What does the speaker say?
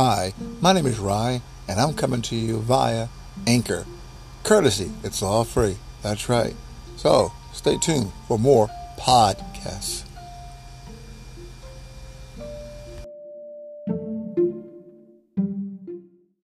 Hi, my name is Rye, and I'm coming to you via Anchor. Courtesy, it's all free. That's right. So, stay tuned for more podcasts.